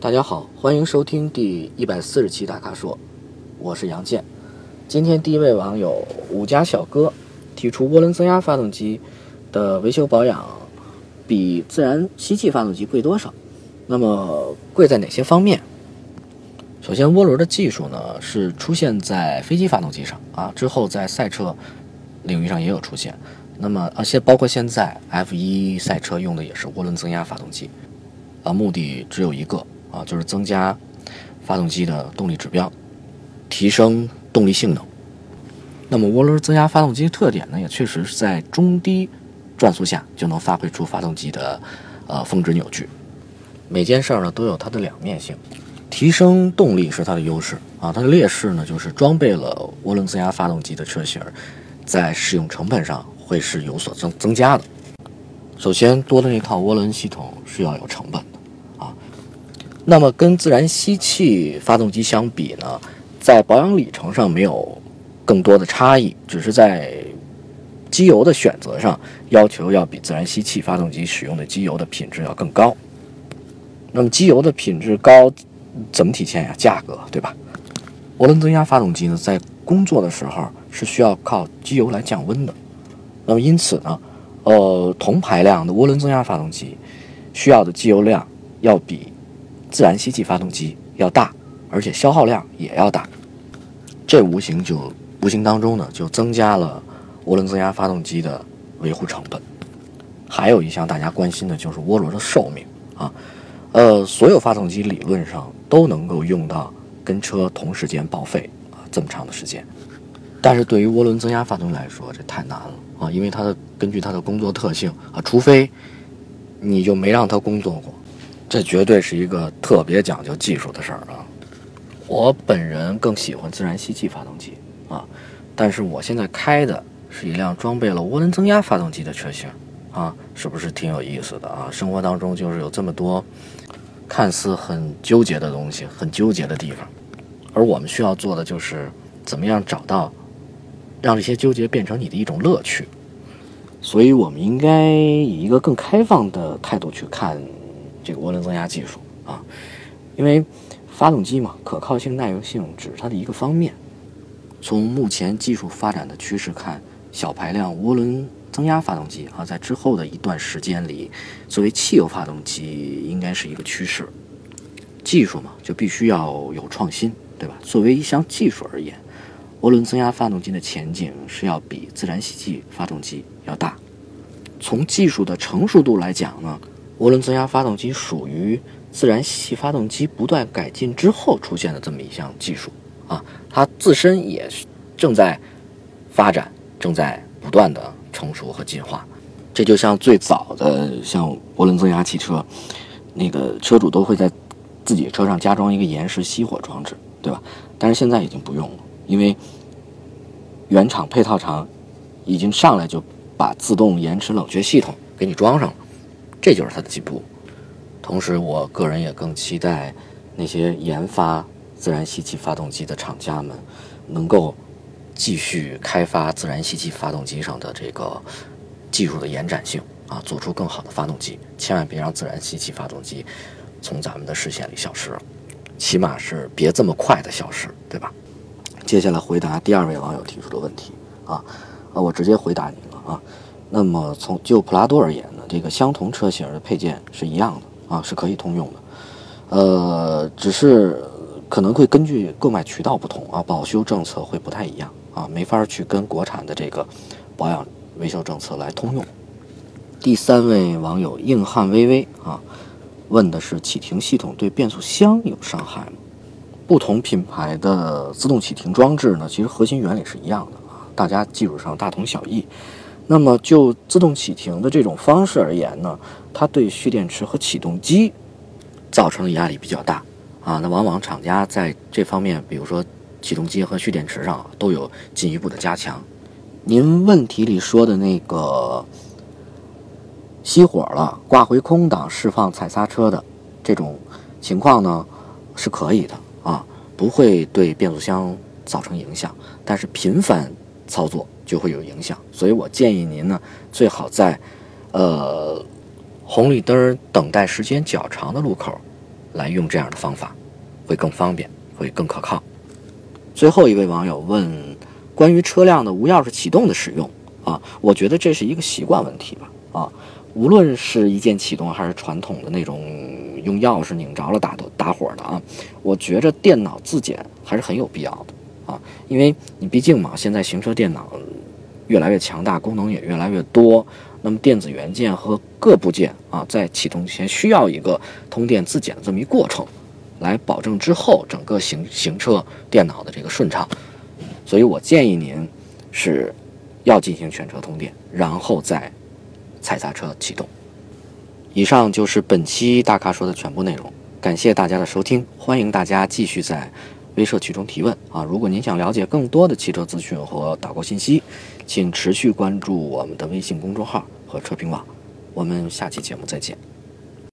大家好，欢迎收听第一百四十期大咖说，我是杨健。今天第一位网友五家小哥提出涡轮增压发动机的维修保养比自然吸气发动机贵多少？那么贵在哪些方面？首先，涡轮的技术呢是出现在飞机发动机上啊，之后在赛车领域上也有出现。那么啊，现包括现在 F1 赛车用的也是涡轮增压发动机，啊，目的只有一个啊，就是增加发动机的动力指标，提升动力性能。那么涡轮增压发动机特点呢，也确实是在中低转速下就能发挥出发动机的呃峰值扭矩。每件事儿呢都有它的两面性，提升动力是它的优势啊，它的劣势呢就是装备了涡轮增压发动机的车型，在使用成本上。会是有所增增加的。首先，多的那套涡轮系统是要有成本。那么，跟自然吸气发动机相比呢，在保养里程上没有更多的差异，只是在机油的选择上要求要比自然吸气发动机使用的机油的品质要更高。那么，机油的品质高怎么体现呀？价格，对吧？涡轮增压发动机呢，在工作的时候是需要靠机油来降温的。那么因此呢，呃，同排量的涡轮增压发动机需要的机油量要比自然吸气发动机要大，而且消耗量也要大。这无形就无形当中呢，就增加了涡轮增压发动机的维护成本。还有一项大家关心的就是涡轮的寿命啊，呃，所有发动机理论上都能够用到跟车同时间报废啊这么长的时间。但是对于涡轮增压发动机来说，这太难了啊！因为它的根据它的工作特性啊，除非你就没让它工作过，这绝对是一个特别讲究技术的事儿啊。我本人更喜欢自然吸气发动机啊，但是我现在开的是一辆装备了涡轮增压发动机的车型啊，是不是挺有意思的啊？生活当中就是有这么多看似很纠结的东西，很纠结的地方，而我们需要做的就是怎么样找到。让这些纠结变成你的一种乐趣，所以我们应该以一个更开放的态度去看这个涡轮增压技术啊，因为发动机嘛，可靠性、耐用性只是它的一个方面。从目前技术发展的趋势看，小排量涡轮增压发动机啊，在之后的一段时间里，作为汽油发动机应该是一个趋势。技术嘛，就必须要有创新，对吧？作为一项技术而言。涡轮增压发动机的前景是要比自然吸气发动机要大。从技术的成熟度来讲呢，涡轮增压发动机属于自然吸气发动机不断改进之后出现的这么一项技术啊，它自身也正在发展，正在不断的成熟和进化。这就像最早的像涡轮增压汽车，那个车主都会在自己车上加装一个延时熄火装置，对吧？但是现在已经不用了。因为原厂配套厂已经上来就把自动延迟冷却系统给你装上了，这就是它的进步。同时，我个人也更期待那些研发自然吸气发动机的厂家们能够继续开发自然吸气发动机上的这个技术的延展性啊，做出更好的发动机。千万别让自然吸气发动机从咱们的视线里消失了，起码是别这么快的消失，对吧？接下来回答第二位网友提出的问题啊，啊，我直接回答您了啊。那么从就普拉多而言呢，这个相同车型的配件是一样的啊，是可以通用的。呃，只是可能会根据购买渠道不同啊，保修政策会不太一样啊，没法去跟国产的这个保养维修政策来通用。第三位网友硬汉微微啊，问的是启停系统对变速箱有伤害吗？不同品牌的自动启停装置呢，其实核心原理是一样的啊，大家技术上大同小异。那么就自动启停的这种方式而言呢，它对蓄电池和启动机造成的压力比较大啊。那往往厂家在这方面，比如说启动机和蓄电池上都有进一步的加强。您问题里说的那个熄火了挂回空挡释放踩刹车的这种情况呢，是可以的。啊，不会对变速箱造成影响，但是频繁操作就会有影响。所以我建议您呢，最好在，呃，红绿灯等待时间较长的路口，来用这样的方法，会更方便，会更可靠。最后一位网友问关于车辆的无钥匙启动的使用啊，我觉得这是一个习惯问题吧啊，无论是一键启动还是传统的那种用钥匙拧着了打的打火的啊，我觉着电脑自检还是很有必要的啊，因为你毕竟嘛，现在行车电脑越来越强大，功能也越来越多，那么电子元件和各部件啊，在启动前需要一个通电自检的这么一过程。来保证之后整个行行车电脑的这个顺畅，所以我建议您是要进行全车通电，然后再踩刹车启动。以上就是本期大咖说的全部内容，感谢大家的收听，欢迎大家继续在微社区中提问啊！如果您想了解更多的汽车资讯和导购信息，请持续关注我们的微信公众号和车评网。我们下期节目再见。